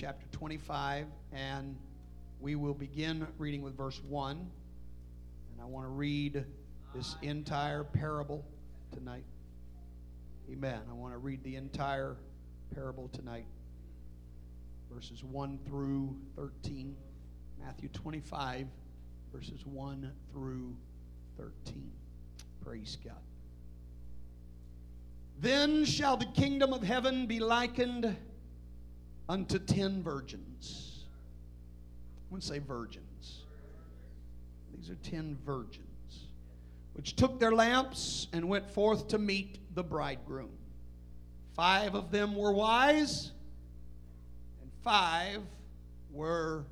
chapter 25, and we will begin reading with verse 1. And I want to read this entire parable tonight. Amen. I want to read the entire parable tonight, verses 1 through 13. Matthew 25, verses 1 through 13. Praise God. Then shall the kingdom of heaven be likened unto ten virgins. I want to say virgins. These are ten virgins, which took their lamps and went forth to meet the bridegroom. Five of them were wise, and five were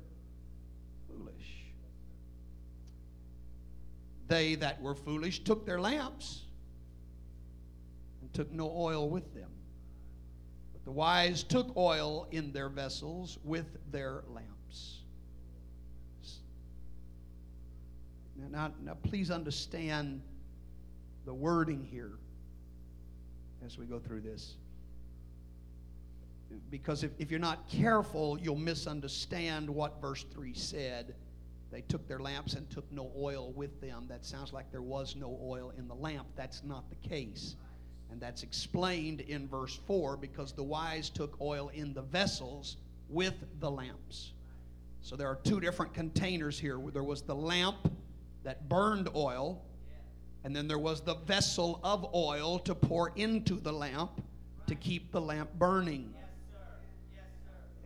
foolish. They that were foolish took their lamps and took no oil with them. The wise took oil in their vessels with their lamps. Now, now, now please understand the wording here as we go through this. Because if, if you're not careful, you'll misunderstand what verse 3 said. They took their lamps and took no oil with them. That sounds like there was no oil in the lamp. That's not the case. And that's explained in verse 4 because the wise took oil in the vessels with the lamps. So there are two different containers here. There was the lamp that burned oil, and then there was the vessel of oil to pour into the lamp to keep the lamp burning.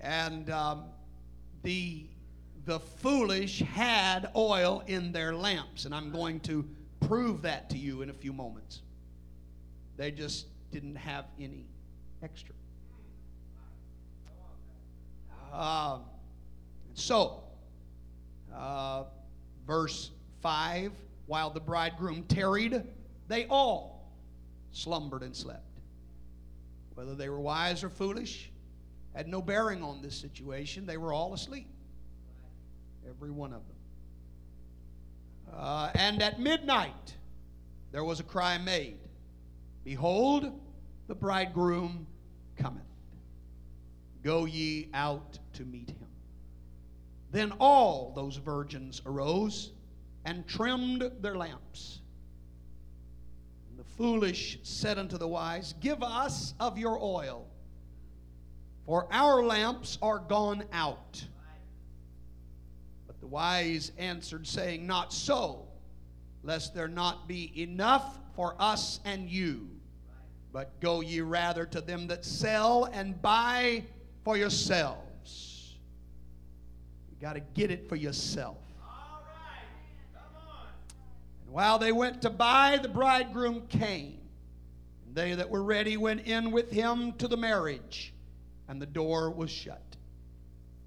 And um, the the foolish had oil in their lamps, and I'm going to prove that to you in a few moments. They just didn't have any extra. Uh, so, uh, verse 5 While the bridegroom tarried, they all slumbered and slept. Whether they were wise or foolish had no bearing on this situation, they were all asleep. Every one of them. Uh, and at midnight there was a cry made Behold, the bridegroom cometh. Go ye out to meet him. Then all those virgins arose and trimmed their lamps. And the foolish said unto the wise, Give us of your oil, for our lamps are gone out. But the wise answered, saying, Not so, lest there not be enough for us and you. But go ye rather to them that sell and buy for yourselves. You got to get it for yourself. And while they went to buy, the bridegroom came. They that were ready went in with him to the marriage, and the door was shut.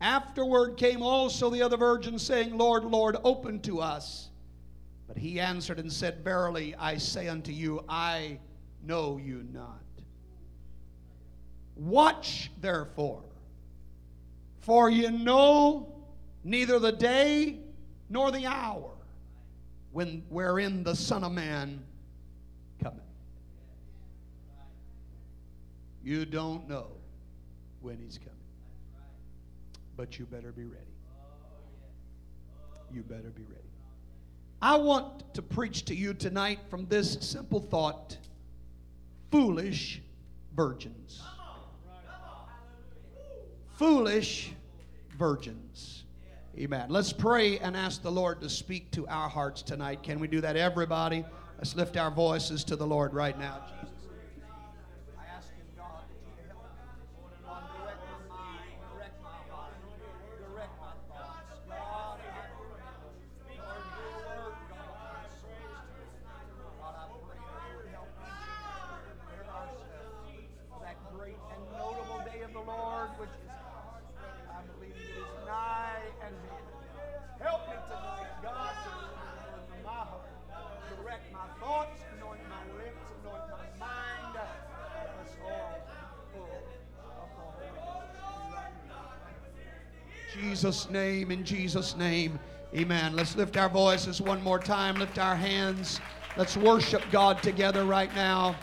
Afterward came also the other virgins, saying, Lord, Lord, open to us. But he answered and said, Verily I say unto you, I know you not. Watch therefore, for you know neither the day nor the hour when wherein the Son of Man cometh. You don't know when he's coming. But you better be ready. You better be ready. I want to preach to you tonight from this simple thought foolish virgins. Foolish virgins. Amen. Let's pray and ask the Lord to speak to our hearts tonight. Can we do that, everybody? Let's lift our voices to the Lord right now. Jesus' name, in Jesus' name, amen. Let's lift our voices one more time, lift our hands. Let's worship God together right now.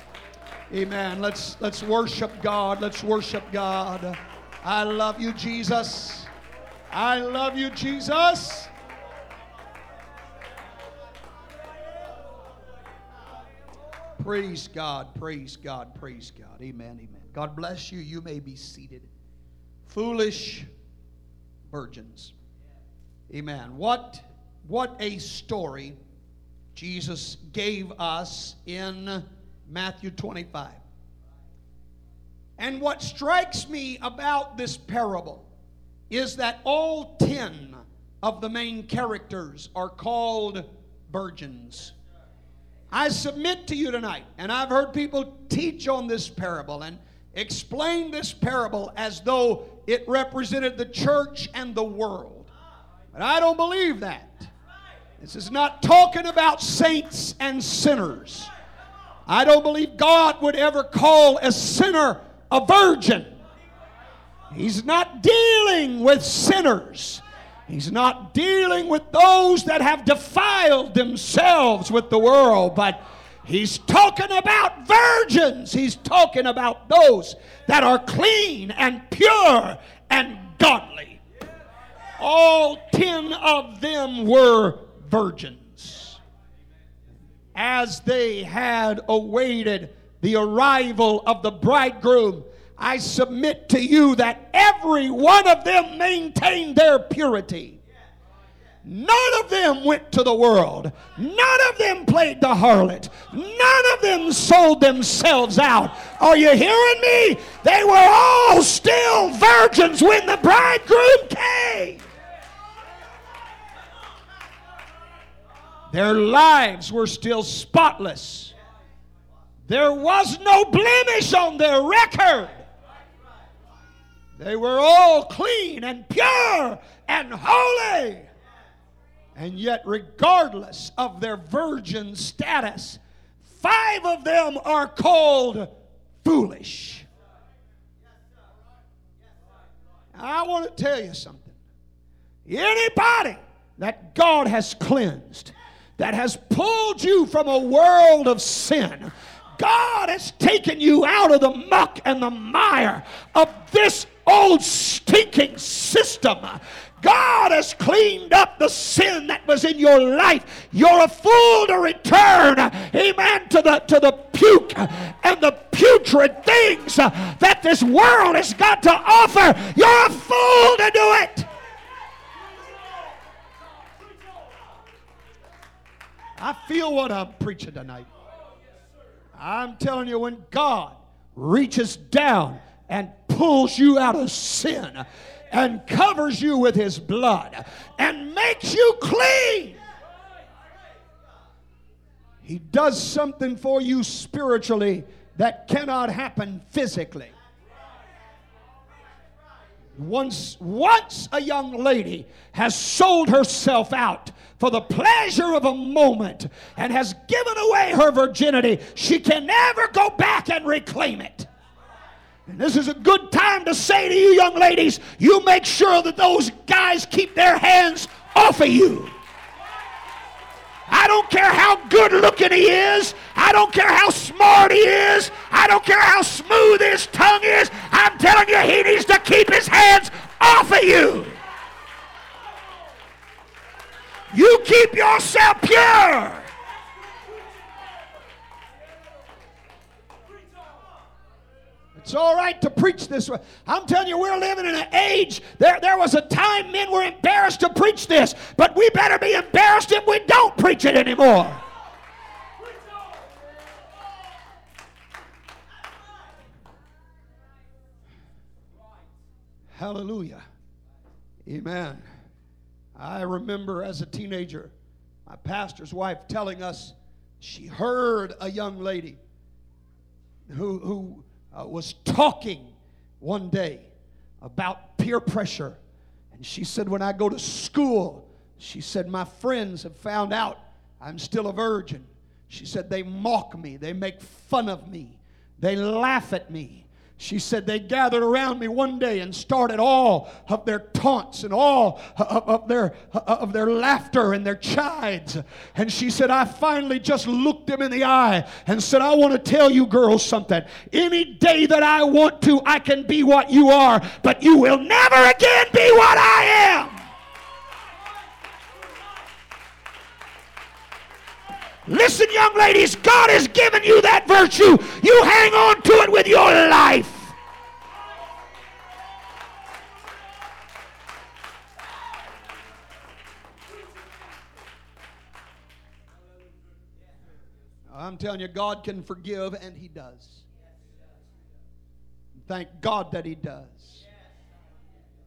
Amen. Let's let's worship God. Let's worship God. I love you, Jesus. I love you, Jesus. Praise God, praise God, praise God. Amen, amen. God bless you. You may be seated. Foolish virgins. Amen. What, what a story Jesus gave us in Matthew 25. And what strikes me about this parable is that all 10 of the main characters are called virgins. I submit to you tonight, and I've heard people teach on this parable and explain this parable as though it represented the church and the world. But I don't believe that. This is not talking about saints and sinners. I don't believe God would ever call a sinner a virgin. He's not dealing with sinners. He's not dealing with those that have defiled themselves with the world, but he's talking about virgins. He's talking about those that are clean and pure and godly. All ten of them were virgins. As they had awaited the arrival of the bridegroom, I submit to you that every one of them maintained their purity. None of them went to the world. None of them played the harlot. None of them sold themselves out. Are you hearing me? They were all still virgins when the bridegroom came. Their lives were still spotless. There was no blemish on their record. They were all clean and pure and holy. And yet, regardless of their virgin status, five of them are called foolish. I want to tell you something. Anybody that God has cleansed, that has pulled you from a world of sin, God has taken you out of the muck and the mire of this old stinking system. God has cleaned up the sin that was in your life. You're a fool to return, amen, to the, to the puke and the putrid things that this world has got to offer. You're a fool to do it. I feel what I'm preaching tonight. I'm telling you, when God reaches down and pulls you out of sin and covers you with his blood and makes you clean, he does something for you spiritually that cannot happen physically. Once, once a young lady has sold herself out for the pleasure of a moment and has given away her virginity, she can never go back and reclaim it. And this is a good time to say to you, young ladies, you make sure that those guys keep their hands off of you. I don't care how good looking he is. I don't care how smart he is. I don't care how smooth his tongue is. I'm telling you, he needs to keep his hands off of you. You keep yourself pure. It's all right to preach this way. I'm telling you, we're living in an age. There, there was a time men were embarrassed to preach this, but we better be embarrassed if we don't preach it anymore. Hallelujah. Amen. I remember as a teenager, my pastor's wife telling us she heard a young lady who, who uh, was talking one day about peer pressure. And she said, When I go to school, she said, My friends have found out I'm still a virgin. She said, They mock me, they make fun of me, they laugh at me. She said they gathered around me one day and started all of their taunts and all of their, of their laughter and their chides. And she said, I finally just looked them in the eye and said, I want to tell you girls something. Any day that I want to, I can be what you are, but you will never again be what I am. Listen, young ladies, God has given you that virtue. You hang on to it with your life. Telling you, God can forgive, and He does. Thank God that He does.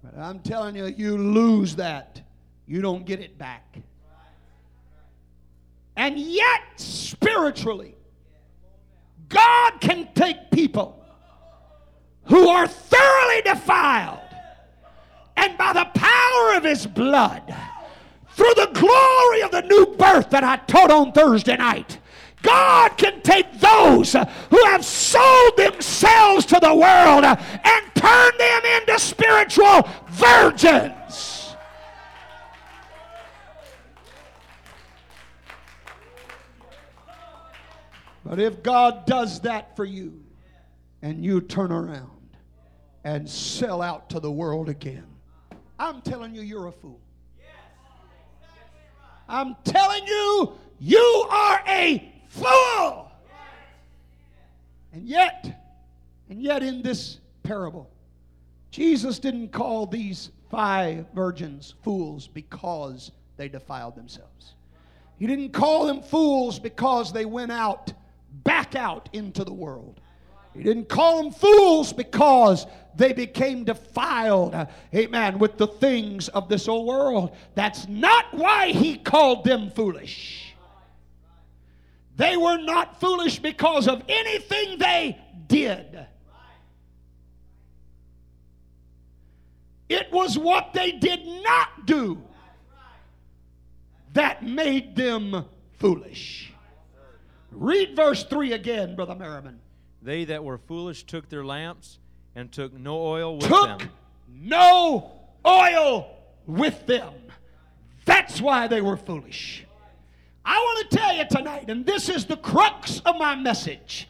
But I'm telling you, you lose that, you don't get it back. And yet, spiritually, God can take people who are thoroughly defiled and by the power of His blood, through the glory of the new birth that I taught on Thursday night, God can take those who have sold themselves to the world and turn them into spiritual virgins. But if God does that for you and you turn around and sell out to the world again, I'm telling you, you're a fool. I'm telling you, you are a fool. And yet, and yet in this parable, Jesus didn't call these five virgins fools because they defiled themselves. He didn't call them fools because they went out back out into the world. He didn't call them fools because they became defiled, amen, with the things of this old world. That's not why he called them foolish. They were not foolish because of anything they did. It was what they did not do that made them foolish. Read verse 3 again, Brother Merriman. They that were foolish took their lamps and took no oil with took them. no oil with them. That's why they were foolish. I want to tell you tonight, and this is the crux of my message.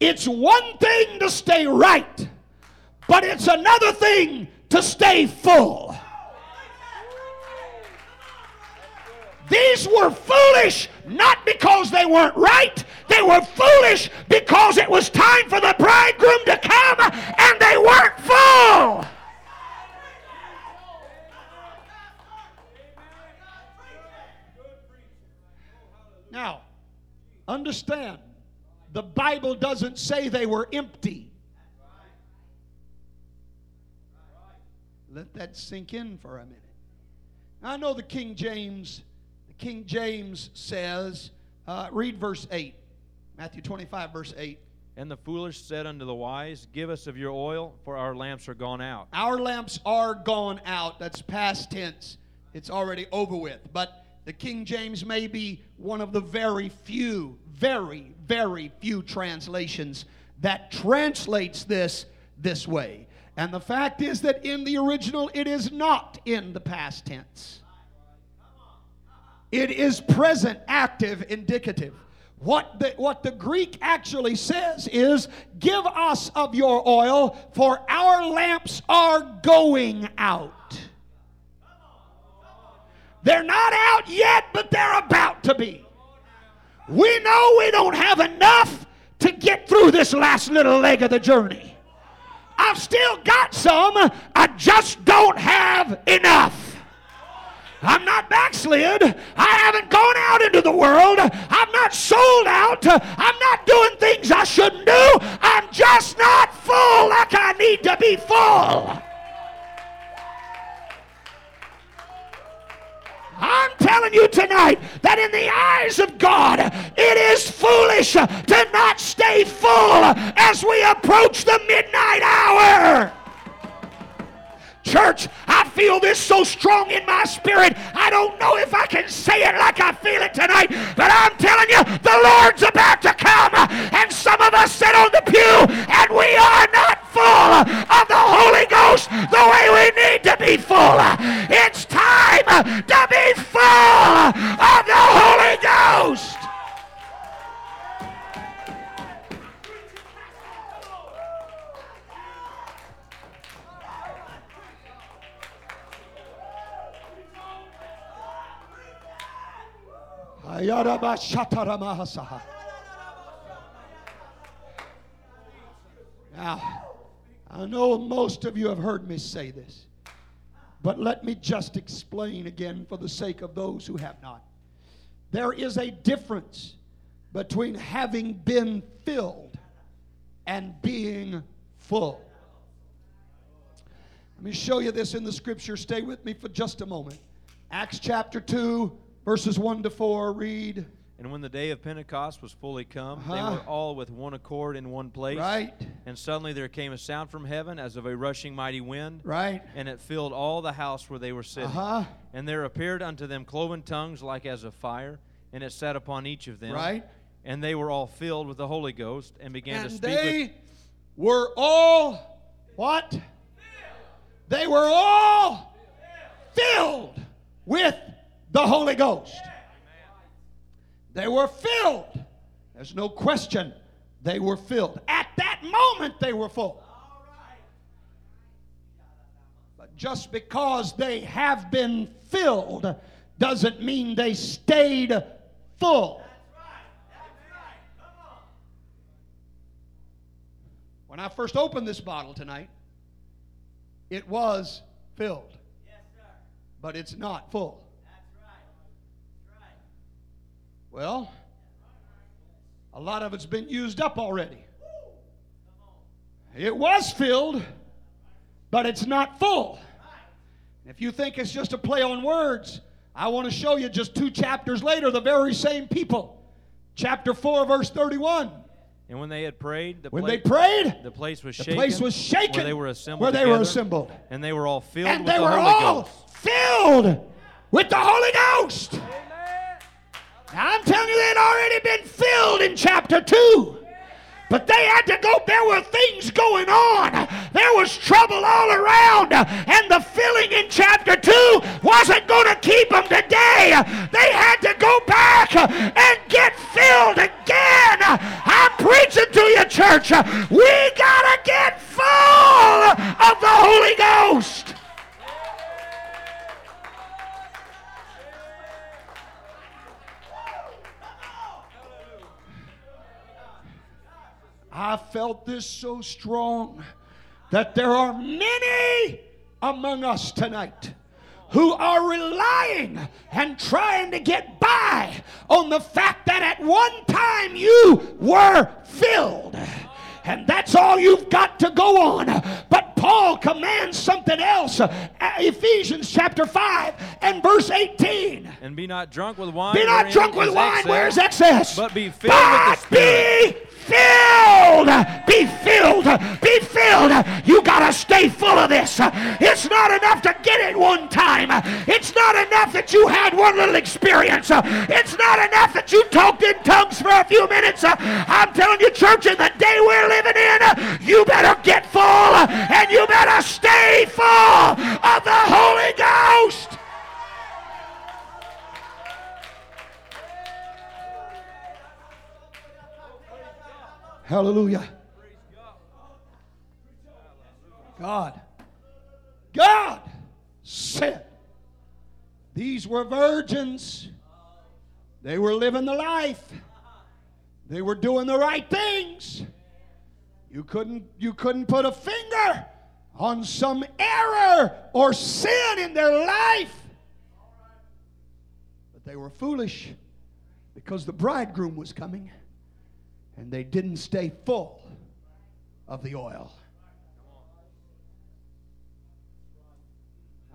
It's one thing to stay right, but it's another thing to stay full. These were foolish not because they weren't right. They were foolish because it was time for the bridegroom to come and they weren't full. Now, understand, the Bible doesn't say they were empty. Let that sink in for a minute. I know the King James the King James says, uh, read verse 8. Matthew 25, verse 8. And the foolish said unto the wise, Give us of your oil, for our lamps are gone out. Our lamps are gone out. That's past tense. It's already over with. But the King James may be one of the very few, very, very few translations that translates this this way. And the fact is that in the original, it is not in the past tense. It is present, active, indicative. What the, what the Greek actually says is, Give us of your oil, for our lamps are going out. They're not out yet, but they're about to be. We know we don't have enough to get through this last little leg of the journey. I've still got some, I just don't have enough. I'm not backslid. I haven't gone out into the world. I'm not sold out. I'm not doing things I shouldn't do. I'm just not full like I need to be full. I'm telling you tonight that in the eyes of God, it is foolish to not stay full as we approach the midnight hour. Church, I feel this so strong in my spirit. I don't know if I can say it like I feel it tonight, but I'm telling you, the Lord's about to come. And some of us sit on the pew and we are not full of the Holy Ghost the way we need to be full. It's time to be full of the Holy Ghost. Now, I know most of you have heard me say this, but let me just explain again for the sake of those who have not. There is a difference between having been filled and being full. Let me show you this in the scripture. Stay with me for just a moment. Acts chapter 2, verses 1 to 4. Read. And when the day of Pentecost was fully come, Uh-huh. they were all with one accord in one place. Right, And suddenly there came a sound from heaven as of a rushing mighty wind, right. and it filled all the house where they were sitting. Uh sitting. huh. And there appeared unto them cloven tongues like as of fire, and it sat upon each of them. Right. And they were all filled with the Holy Ghost and began And to speak they with were all what? They were all filled with the Holy Ghost. They were filled. There's no question. They were filled. At that moment, they were full. But just because they have been filled doesn't mean they stayed full. When I first opened this bottle tonight, it was filled. But it's not full. Well, a lot of it's been used up already. It was filled, but it's not full. If you think it's just a play on words, I want to show you just two chapters later the very same people. Chapter 4, verse 31. And when they had prayed, the, When pla- they prayed, the place was shaken. the place was shaken Where they were assembled. where they were assembled. And they were all filled and with they the were Holy all Ghost. filled with the Holy Ghost. I'm telling you, they'd already been filled in chapter 2. But they had to go, there were things going on. There was trouble all around. And the filling in chapter 2 wasn't going to keep them today. They had to go back and get filled again. I'm preaching to you, church. We got to I felt this so strong that there are many among us tonight who are relying and trying to get by on the fact that at one time you were filled. And that's all you've got to go on. But Paul commands something else. Uh, Ephesians chapter 5 and verse 18. And be not drunk with wine. Be not drunk with wine excess, where is excess. But be filled with the Spirit. Be filled. Be filled. Be filled. You got to stay full of this. It's not enough to get it one time. It's not enough that you had one little experience. It's not enough that you talked in tongues for a few minutes. I'm telling you, church, in the day we're living in, you better get full and you better stay full of the Holy Ghost. Hallelujah. God, God said these were virgins. They were living the life. They were doing the right things. You couldn't, you couldn't put a finger on some error or sin in their life. But they were foolish because the bridegroom was coming and they didn't stay full of the oil.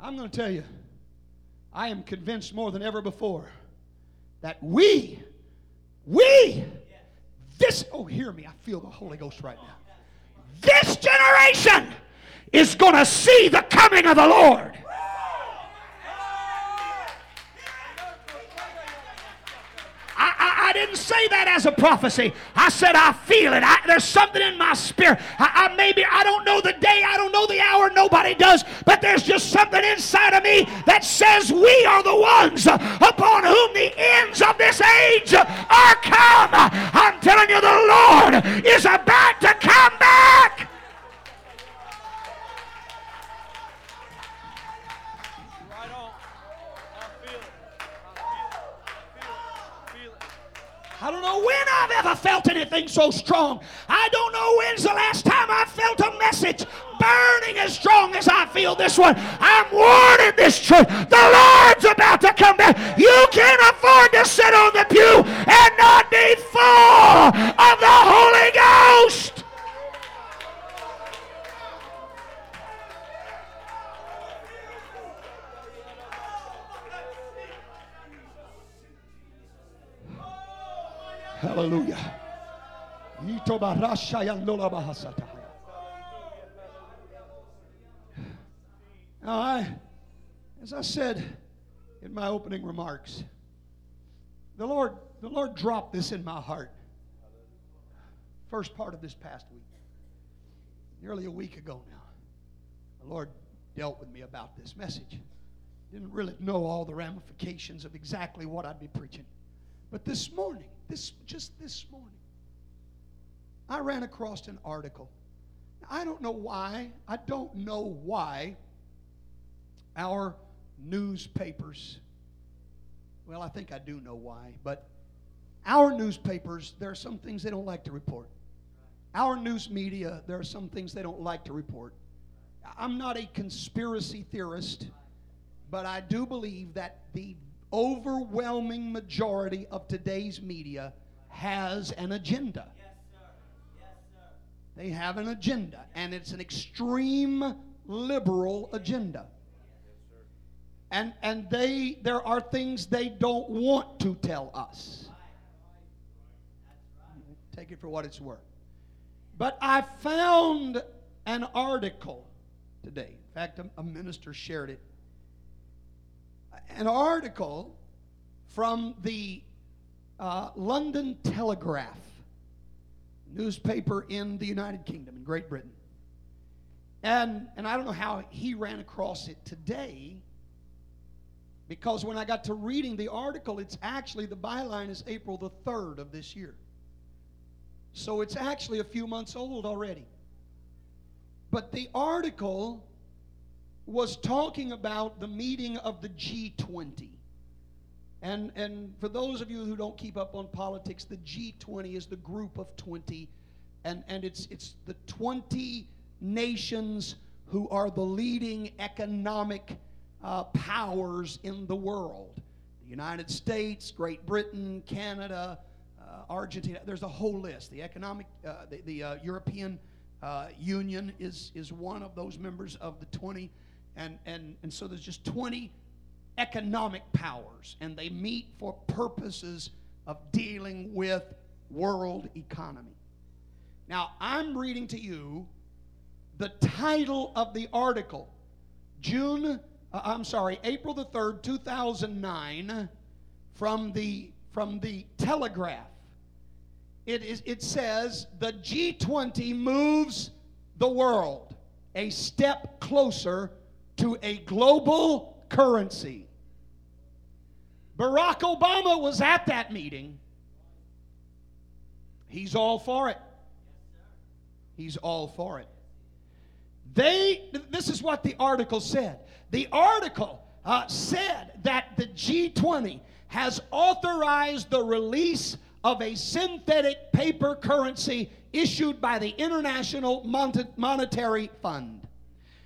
I'm going to tell you, I am convinced more than ever before that we, we, this, oh, hear me, I feel the Holy Ghost right now. This generation is going to see the coming of the Lord. Didn't say that as a prophecy. I said, I feel it. I, there's something in my spirit. I, I maybe, I don't know the day, I don't know the hour, nobody does, but there's just something inside of me that says we are the ones upon whom the ends of this age are come. I'm telling you, the Lord is about to come back. I don't know when I've ever felt anything so strong. I don't know when's the last time I felt a message burning as strong as I feel this one. I'm warning this church. The Lord's about to come back. You can't afford to sit on the pew and not be full of the Holy Ghost. Hallelujah. Now, I, as I said in my opening remarks, the Lord, the Lord dropped this in my heart. First part of this past week, nearly a week ago now, the Lord dealt with me about this message. Didn't really know all the ramifications of exactly what I'd be preaching. But this morning, this just this morning, I ran across an article. I don't know why. I don't know why our newspapers. Well, I think I do know why, but our newspapers, there are some things they don't like to report. Our news media, there are some things they don't like to report. I'm not a conspiracy theorist, but I do believe that the overwhelming majority of today's media has an agenda. Yes, sir. Yes, sir. They have an agenda, and it's an extreme liberal agenda. And, and they, there are things they don't want to tell us. Take it for what it's worth. But I found an article today. In fact, a, a minister shared it an article from the uh, London Telegraph, newspaper in the United Kingdom, in Great Britain. And, and I don't know how he ran across it today, because when I got to reading the article, it's actually, the byline is April the 3rd of this year. So it's actually a few months old already. But the article was talking about the meeting of the G20. And, and for those of you who don't keep up on politics, the G20 is the group of 20, and, and it's, it's the 20 nations who are the leading economic uh, powers in the world. The United States, Great Britain, Canada, uh, Argentina, there's a whole list. The economic, uh, the, the uh, European uh, Union is, is one of those members of the 20 and, and, and so there's just 20 economic powers, and they meet for purposes of dealing with world economy. Now, I'm reading to you the title of the article, June, uh, I'm sorry, April the 3rd, 2009, from the, from the Telegraph. It, is, it says, The G20 moves the world a step closer to a global currency. Barack Obama was at that meeting. He's all for it. He's all for it. They, this is what the article said. The article uh, said that the G20 has authorized the release of a synthetic paper currency issued by the International Monetary Fund.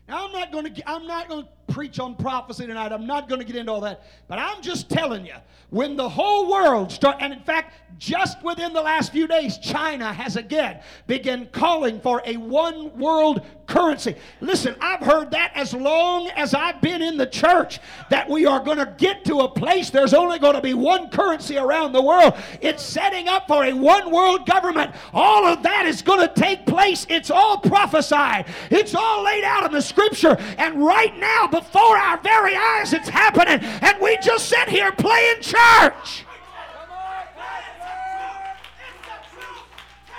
Now, I'm not going to I'm not going to preach on prophecy tonight. I'm not going to get into all that. But I'm just telling you, when the whole world start and in fact, just within the last few days, China has again begun calling for a one world currency. Listen, I've heard that as long as I've been in the church that we are going to get to a place there's only going to be one currency around the world. It's setting up for a one world government. All of that is going to take place. It's all prophesied. It's all laid out in the scripture. And right now before our very eyes it's happening, and we just sit here playing church.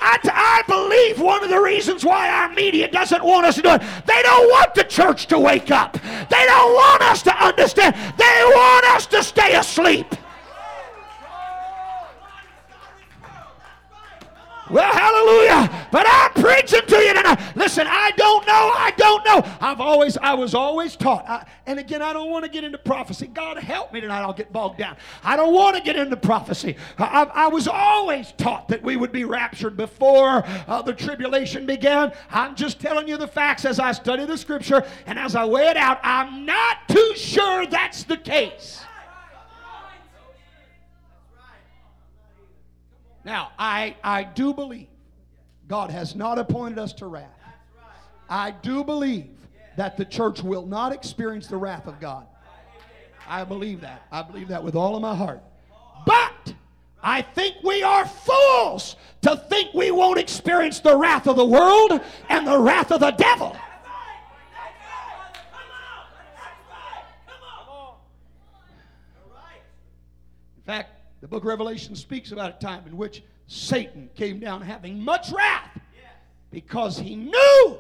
I, t- I believe one of the reasons why our media doesn't want us to do it, they don't want the church to wake up. They don't want us to understand. They want us to stay asleep. Well, hallelujah. But I'm preaching to you tonight. Listen, I don't know. I don't know. I've always, I was always taught. I, and again, I don't want to get into prophecy. God help me tonight. I'll get bogged down. I don't want to get into prophecy. I, I was always taught that we would be raptured before uh, the tribulation began. I'm just telling you the facts as I study the scripture and as I weigh it out. I'm not too sure that's the case. Now, I, I do believe God has not appointed us to wrath. I do believe that the church will not experience the wrath of God. I believe that. I believe that with all of my heart. But I think we are fools to think we won't experience the wrath of the world and the wrath of the devil. Come on! Come on! In fact, the book of Revelation speaks about a time in which Satan came down having much wrath because he knew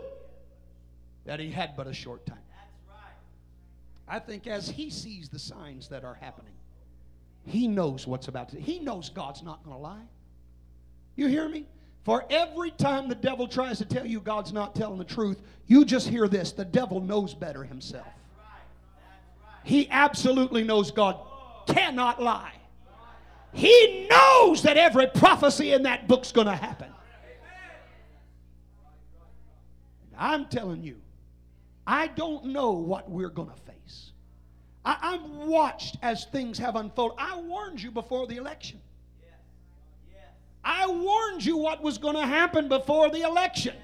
that he had but a short time. I think as he sees the signs that are happening, he knows what's about to. He knows God's not going to lie. You hear me? For every time the devil tries to tell you God's not telling the truth, you just hear this the devil knows better himself. He absolutely knows God cannot lie. He knows that every prophecy in that book's going to happen. And I'm telling you, I don't know what we're going to face. I, I've watched as things have unfolded. I warned you before the election. I warned you what was going to happen before the election.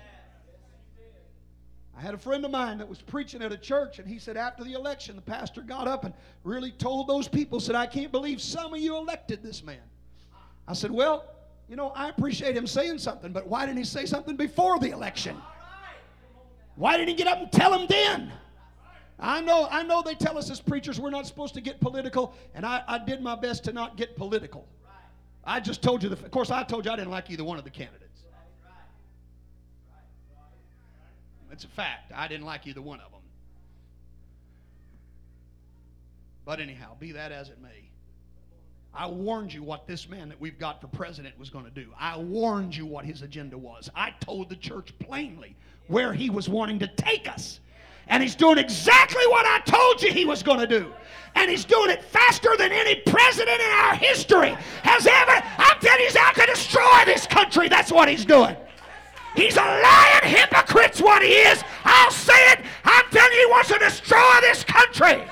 I had a friend of mine that was preaching at a church, and he said after the election, the pastor got up and really told those people, said, I can't believe some of you elected this man. I said, Well, you know, I appreciate him saying something, but why didn't he say something before the election? Why didn't he get up and tell them then? I know, I know they tell us as preachers we're not supposed to get political, and I, I did my best to not get political. I just told you, the, of course, I told you I didn't like either one of the candidates. It's a fact. I didn't like either one of them. But anyhow, be that as it may, I warned you what this man that we've got for president was going to do. I warned you what his agenda was. I told the church plainly where he was wanting to take us. And he's doing exactly what I told you he was going to do. And he's doing it faster than any president in our history has ever. I'm telling you, he's out to destroy this country. That's what he's doing. He's a lying hypocrite's what he is. I'll say it. I'm telling you, he wants to destroy this country.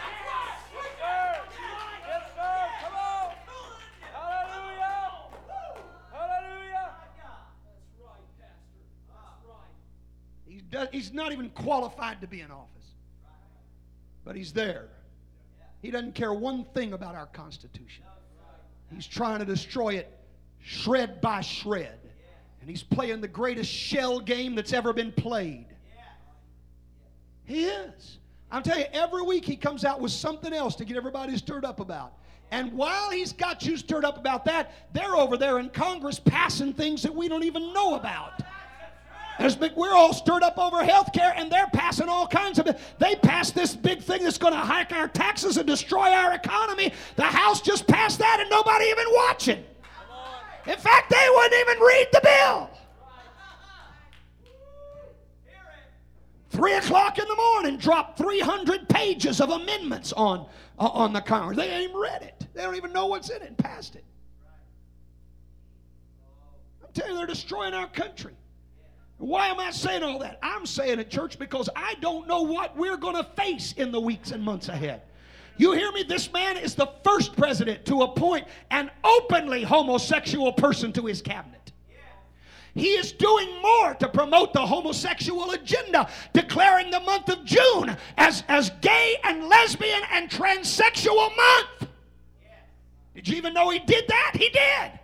He's not even qualified to be in office. But he's there. He doesn't care one thing about our Constitution. He's trying to destroy it shred by shred. And he's playing the greatest shell game that's ever been played. He is. I'm telling you, every week he comes out with something else to get everybody stirred up about. And while he's got you stirred up about that, they're over there in Congress passing things that we don't even know about. We're all stirred up over health care, and they're passing all kinds of. it. They passed this big thing that's going to hike our taxes and destroy our economy. The House just passed that, and nobody even watching. In fact, they wouldn't even read the bill. Three o'clock in the morning, dropped 300 pages of amendments on, uh, on the Congress. They ain't read it. They don't even know what's in it and passed it. I'm telling you, they're destroying our country. Why am I saying all that? I'm saying it, church, because I don't know what we're going to face in the weeks and months ahead. You hear me? This man is the first president to appoint an openly homosexual person to his cabinet. He is doing more to promote the homosexual agenda, declaring the month of June as, as gay and lesbian and transsexual month. Did you even know he did that? He did.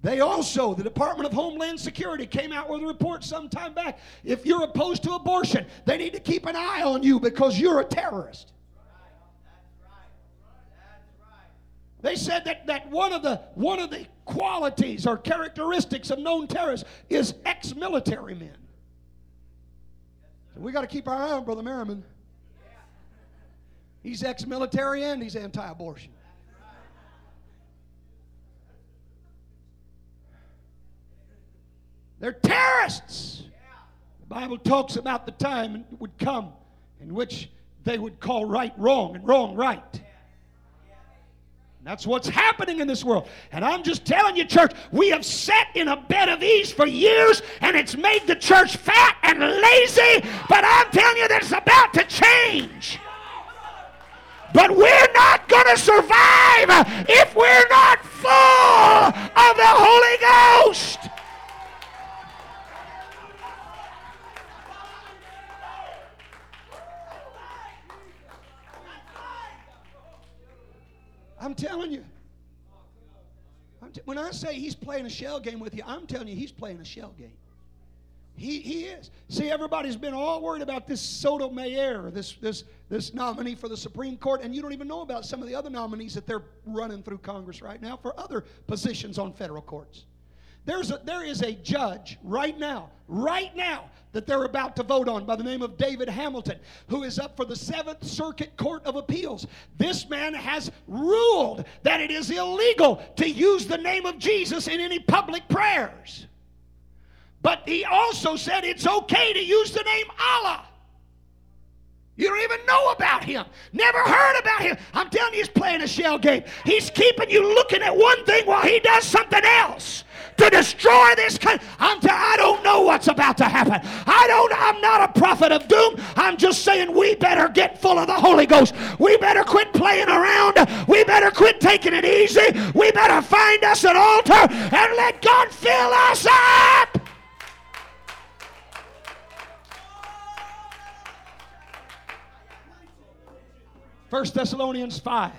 They also, the Department of Homeland Security came out with a report some time back. If you're opposed to abortion, they need to keep an eye on you because you're a terrorist. They said that, that one, of the, one of the qualities or characteristics of known terrorists is ex military men. So we got to keep our eye on Brother Merriman. He's ex military and he's anti They're terrorists. The Bible talks about the time it would come in which they would call right wrong and wrong right. That's what's happening in this world. And I'm just telling you, church, we have sat in a bed of ease for years and it's made the church fat and lazy. But I'm telling you that it's about to change. But we're not going to survive if we're not full of the Holy Ghost. I'm telling you. T- when I say he's playing a shell game with you, I'm telling you he's playing a shell game. He, he is. See, everybody's been all worried about this Sotomayor, this, this, this nominee for the Supreme Court, and you don't even know about some of the other nominees that they're running through Congress right now for other positions on federal courts. There's a, there is a judge right now, right now, that they're about to vote on by the name of David Hamilton, who is up for the Seventh Circuit Court of Appeals. This man has ruled that it is illegal to use the name of Jesus in any public prayers. But he also said it's okay to use the name Allah. You don't even know about him. Never heard about him. I'm telling you, he's playing a shell game. He's keeping you looking at one thing while he does something else to destroy this country. I'm t- I don't know what's about to happen. I don't. I'm not a prophet of doom. I'm just saying we better get full of the Holy Ghost. We better quit playing around. We better quit taking it easy. We better find us an altar and let God fill us up. First Thessalonians 5,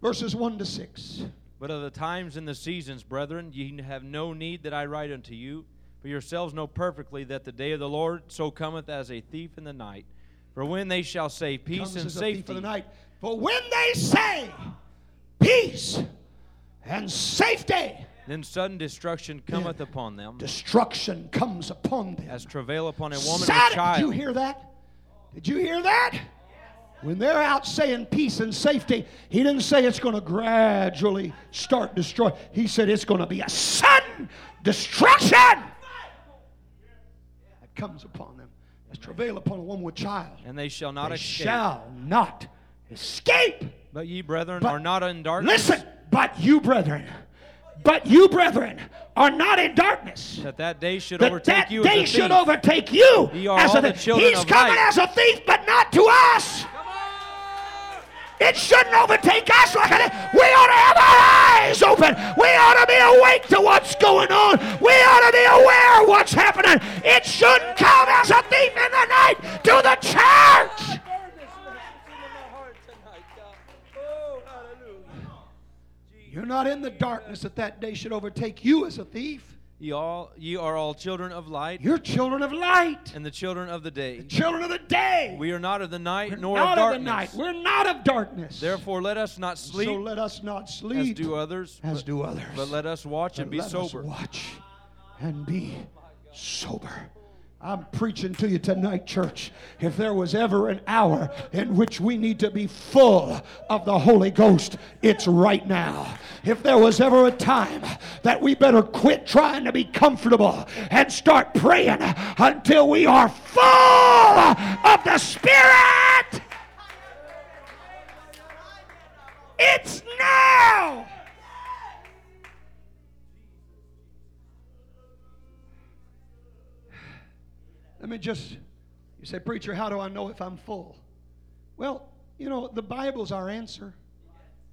verses 1 to 6. But of the times and the seasons, brethren, ye have no need that I write unto you. For yourselves know perfectly that the day of the Lord so cometh as a thief in the night. For when they shall say peace and as a thief safety, in the night. For when they say peace and safety, then sudden destruction cometh upon them, destruction comes upon them. as travail upon a woman with child. Did you hear that? Did you hear that? When they're out saying peace and safety, he didn't say it's going to gradually start destroy. He said it's going to be a sudden destruction that comes upon them as travail upon a woman with child. and they shall not They escape. shall not escape. But ye, brethren, But are not in darkness. Listen, but you, brethren, but you, brethren, are not in darkness. That that day should That overtake that you day as a should overtake you. Ye are as all a the children He's of coming light. as a thief, but not to us. It shouldn't overtake us like it. We ought to have our eyes open. We ought to be awake to what's going on. We ought to be aware of what's happening. It shouldn't come as a thief in the night to the church. You're not in the darkness that that day should overtake you as a thief. Ye all ye are all children of light You're children of light, and the children of the day. The children of the day. We are not of the night We're nor not of of the night. We're not of darkness. Therefore, let us not sleep. so let us not sleep. as do others, as but, do others. but let us watch and be let sober. Us watch and be sober. I'm preaching to you tonight, church. If there was ever an hour in which we need to be full of the Holy Ghost, it's right now. If there was ever a time that we better quit trying to be comfortable and start praying until we are full of the Spirit, it's now. Let me just, you say, Preacher, how do I know if I'm full? Well, you know, the Bible's our answer.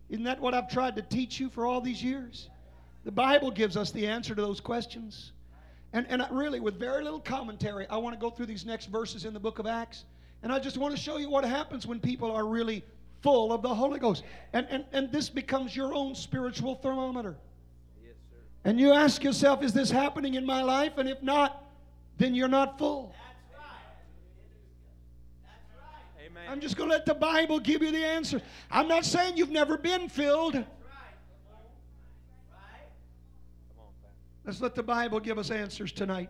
Isn't that what I've tried to teach you for all these years? The Bible gives us the answer to those questions. And, and I really, with very little commentary, I want to go through these next verses in the book of Acts. And I just want to show you what happens when people are really full of the Holy Ghost. And, and, and this becomes your own spiritual thermometer. And you ask yourself, is this happening in my life? And if not, then you're not full. Amen. I'm just going to let the Bible give you the answer. I'm not saying you've never been filled. Let's let the Bible give us answers tonight.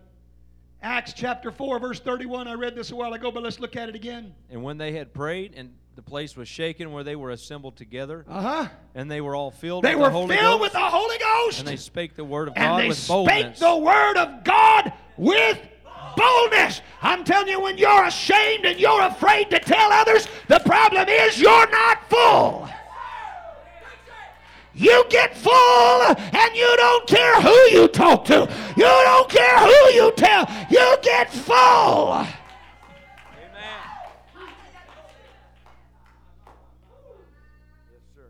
Acts chapter 4, verse 31. I read this a while ago, but let's look at it again. And when they had prayed, and the place was shaken where they were assembled together. Uh-huh. And they were all filled they with the Holy Ghost. They were filled with the Holy Ghost. And they spake the word of and God with boldness. And they spake the word of God with boldness. I'm telling you, when you're ashamed and you're afraid to tell others, the problem is you're not full. You get full and you don't care who you talk to. You don't care who you tell. You get full. Amen. Yes, sir.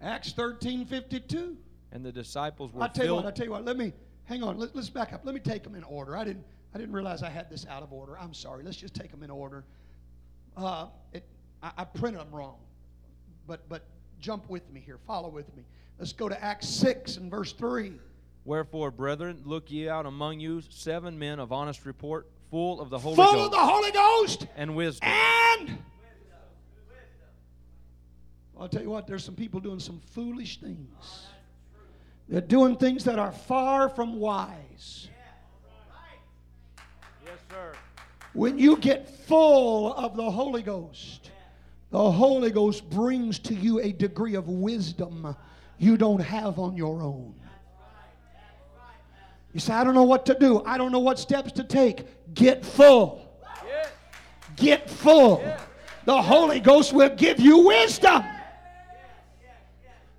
Acts 13 52. And the disciples were I tell you filled. what, I tell you what, let me hang on, let, us back up. Let me take them in order. I didn't I didn't realize I had this out of order. I'm sorry. Let's just take them in order. Uh, it, I, I printed them wrong. But but jump with me here. Follow with me. Let's go to Acts 6 and verse 3. Wherefore, brethren, look ye out among you seven men of honest report, full of the Holy Full Ghost of the Holy Ghost and wisdom. and I'll tell you what, there's some people doing some foolish things. They're doing things that are far from wise. Yes, sir. When you get full of the Holy Ghost, the Holy Ghost brings to you a degree of wisdom you don't have on your own. You say, I don't know what to do. I don't know what steps to take. Get full. Get full. The Holy Ghost will give you wisdom.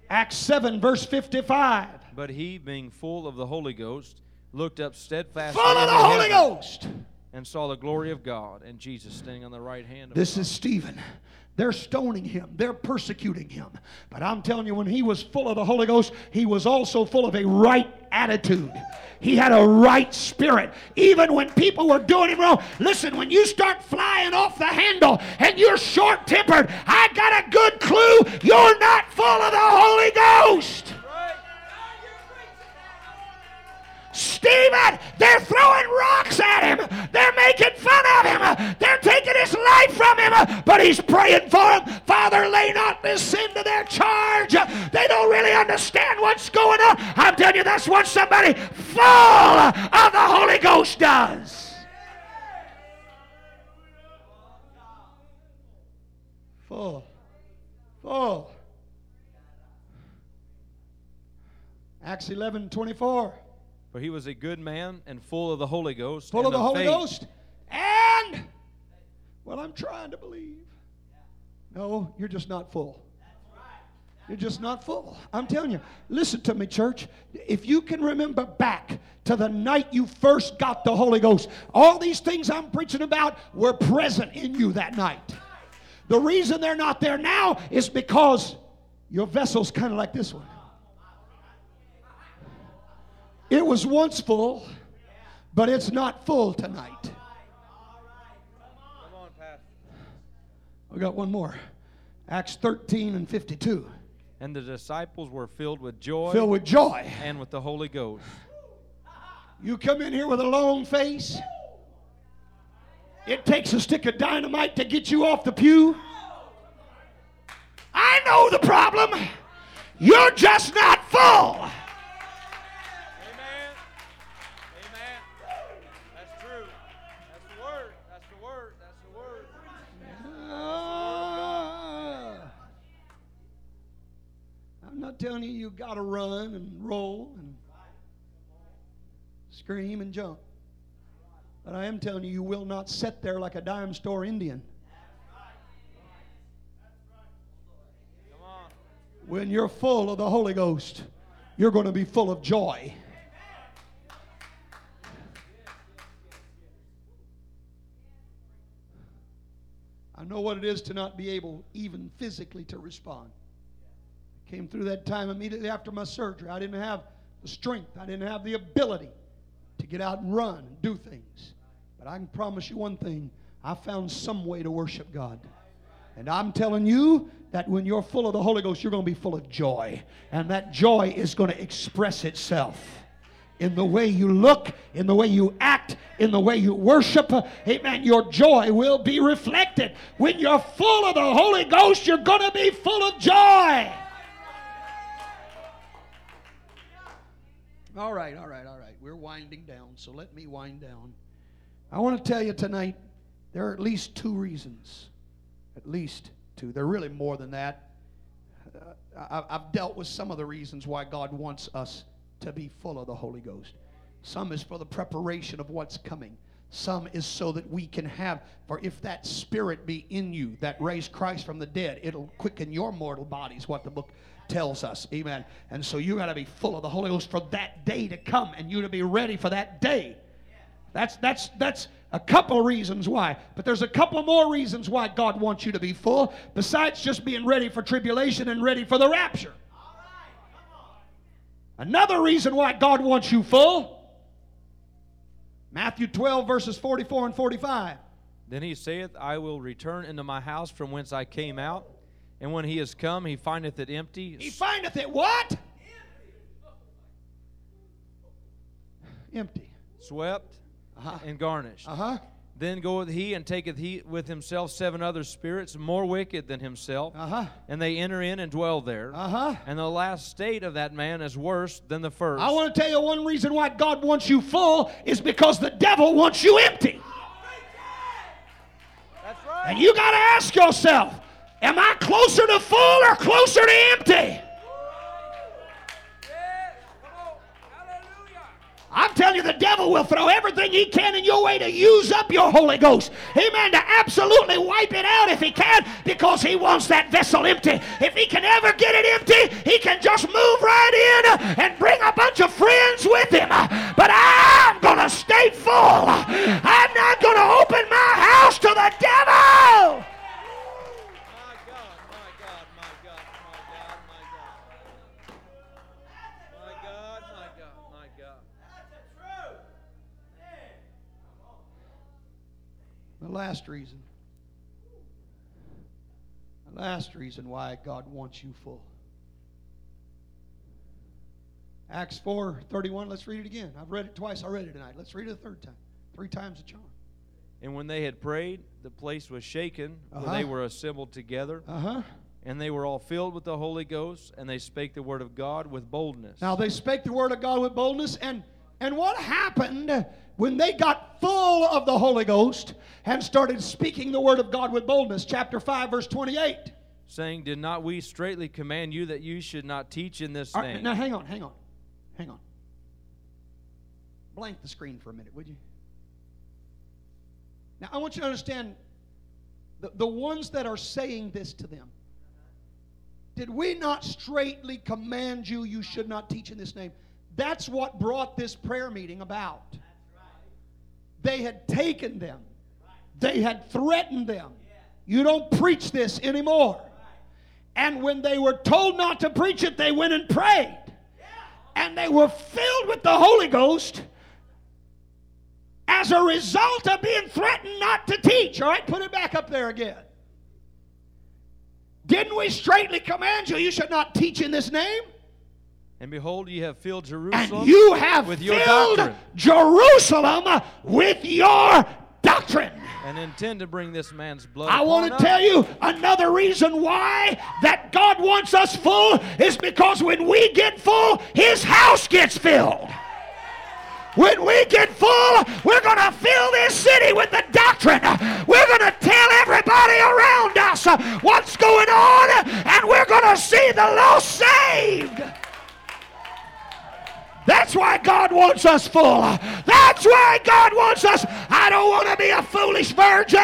Acts 7, verse 55. But he, being full of the Holy Ghost, looked up steadfastly Full of the Holy Ghost. and saw the glory of God and Jesus standing on the right hand of This God. is Stephen. They're stoning him. They're persecuting him. But I'm telling you, when he was full of the Holy Ghost, he was also full of a right attitude. He had a right spirit. Even when people were doing him wrong. Listen, when you start flying off the handle and you're short tempered, I got a good clue you're not full of the Holy Ghost. Stephen, they're throwing rocks at him. They're making fun of him. They're taking his life from him. But he's praying for him. Father, lay not this sin to their charge. They don't really understand what's going on. I'm telling you, that's what somebody full of the Holy Ghost does. Full. Full. Acts 11 24. For he was a good man and full of the Holy Ghost. full of the Holy faith. Ghost. And, well, I'm trying to believe. No, you're just not full. You're just not full. I'm telling you. Listen to me, church. If you can remember back to the night you first got the Holy Ghost, all these things I'm preaching about were present in you that night. The reason they're not there now is because your vessel's kind of like this one. It was once full, but it's not full tonight. Come. We got one more. Acts 13 and 52. And the disciples were filled with joy Filled with joy. and with the Holy Ghost. You come in here with a long face. It takes a stick of dynamite to get you off the pew. I know the problem. You're just not full. Telling you you got to run and roll and scream and jump. But I am telling you, you will not sit there like a dime store Indian. When you're full of the Holy Ghost, you're going to be full of joy. I know what it is to not be able, even physically, to respond. Came through that time immediately after my surgery. I didn't have the strength, I didn't have the ability to get out and run and do things. But I can promise you one thing I found some way to worship God. And I'm telling you that when you're full of the Holy Ghost, you're going to be full of joy. And that joy is going to express itself in the way you look, in the way you act, in the way you worship. Amen. Your joy will be reflected. When you're full of the Holy Ghost, you're going to be full of joy. All right, all right, all right. We're winding down, so let me wind down. I want to tell you tonight there are at least two reasons. At least two. There are really more than that. Uh, I've dealt with some of the reasons why God wants us to be full of the Holy Ghost. Some is for the preparation of what's coming. Some is so that we can have, for if that spirit be in you that raised Christ from the dead, it'll quicken your mortal bodies, what the book tells us. Amen. And so you got to be full of the Holy Ghost for that day to come and you to be ready for that day. That's that's that's a couple of reasons why. But there's a couple more reasons why God wants you to be full, besides just being ready for tribulation and ready for the rapture. Another reason why God wants you full. Matthew 12, verses 44 and 45. Then he saith, I will return into my house from whence I came out. And when he is come, he findeth it empty. He findeth it what? Empty. Swept uh-huh. and garnished. Uh huh. Then goeth he and taketh he with himself seven other spirits more wicked than himself, uh-huh. and they enter in and dwell there. Uh-huh. And the last state of that man is worse than the first. I want to tell you one reason why God wants you full is because the devil wants you empty. That's right. And you got to ask yourself, am I closer to full or closer to empty? I'm telling you, the devil will throw everything he can in your way to use up your Holy Ghost. Amen. To absolutely wipe it out if he can, because he wants that vessel empty. If he can ever get it empty, he can just move right in and bring a bunch of friends with him. But I'm going to stay full. I'm not going to open my house to the devil. The last reason. The last reason why God wants you full. Acts 4 31. Let's read it again. I've read it twice already tonight. Let's read it a third time. Three times a charm. And when they had prayed, the place was shaken, uh-huh. they were assembled together. Uh-huh. And they were all filled with the Holy Ghost, and they spake the word of God with boldness. Now they spake the word of God with boldness, and and what happened when they got full of the Holy Ghost and started speaking the word of God with boldness? Chapter 5, verse 28. Saying, Did not we straightly command you that you should not teach in this name? now hang on, hang on, hang on. Blank the screen for a minute, would you? Now I want you to understand the, the ones that are saying this to them. Did we not straightly command you you should not teach in this name? That's what brought this prayer meeting about. They had taken them, they had threatened them. You don't preach this anymore. And when they were told not to preach it, they went and prayed. And they were filled with the Holy Ghost as a result of being threatened not to teach. All right, put it back up there again. Didn't we straightly command you, you should not teach in this name? And behold, you have filled Jerusalem and you have with your doctrine. Jerusalem with your doctrine. And intend to bring this man's blood. I want to tell you another reason why that God wants us full is because when we get full, his house gets filled. When we get full, we're going to fill this city with the doctrine. We're going to tell everybody around us what's going on, and we're going to see the lost saved. That's why God wants us full. That's why God wants us. I don't want to be a foolish virgin,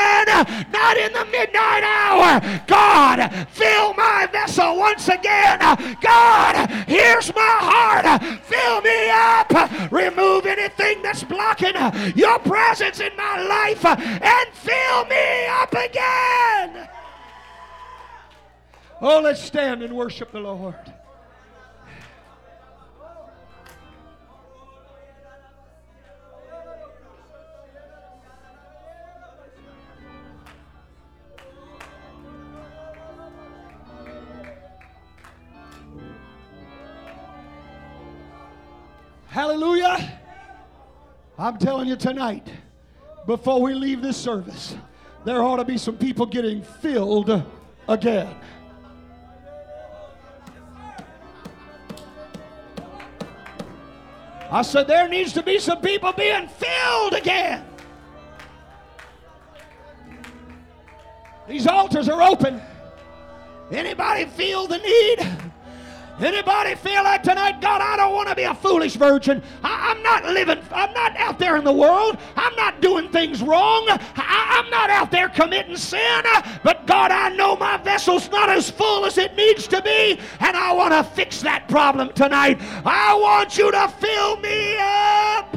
not in the midnight hour. God, fill my vessel once again. God, here's my heart. Fill me up. Remove anything that's blocking your presence in my life and fill me up again. Oh, let's stand and worship the Lord. Hallelujah. I'm telling you tonight, before we leave this service, there ought to be some people getting filled again. I said, there needs to be some people being filled again. These altars are open. Anybody feel the need? Anybody feel that tonight? God, I don't want to be a foolish virgin. I, am not living, I'm not out there in the world. I'm not doing things wrong. I, I'm not out there committing sin. But God, I know my vessel's not as full as it needs to be, and I want to fix that problem tonight. I want you to fill me up.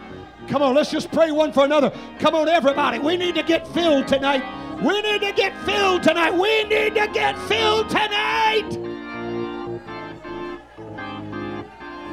Come on, let's just pray one for another. Come on, everybody. We need to get filled tonight. We need to get filled tonight. We need to get filled tonight.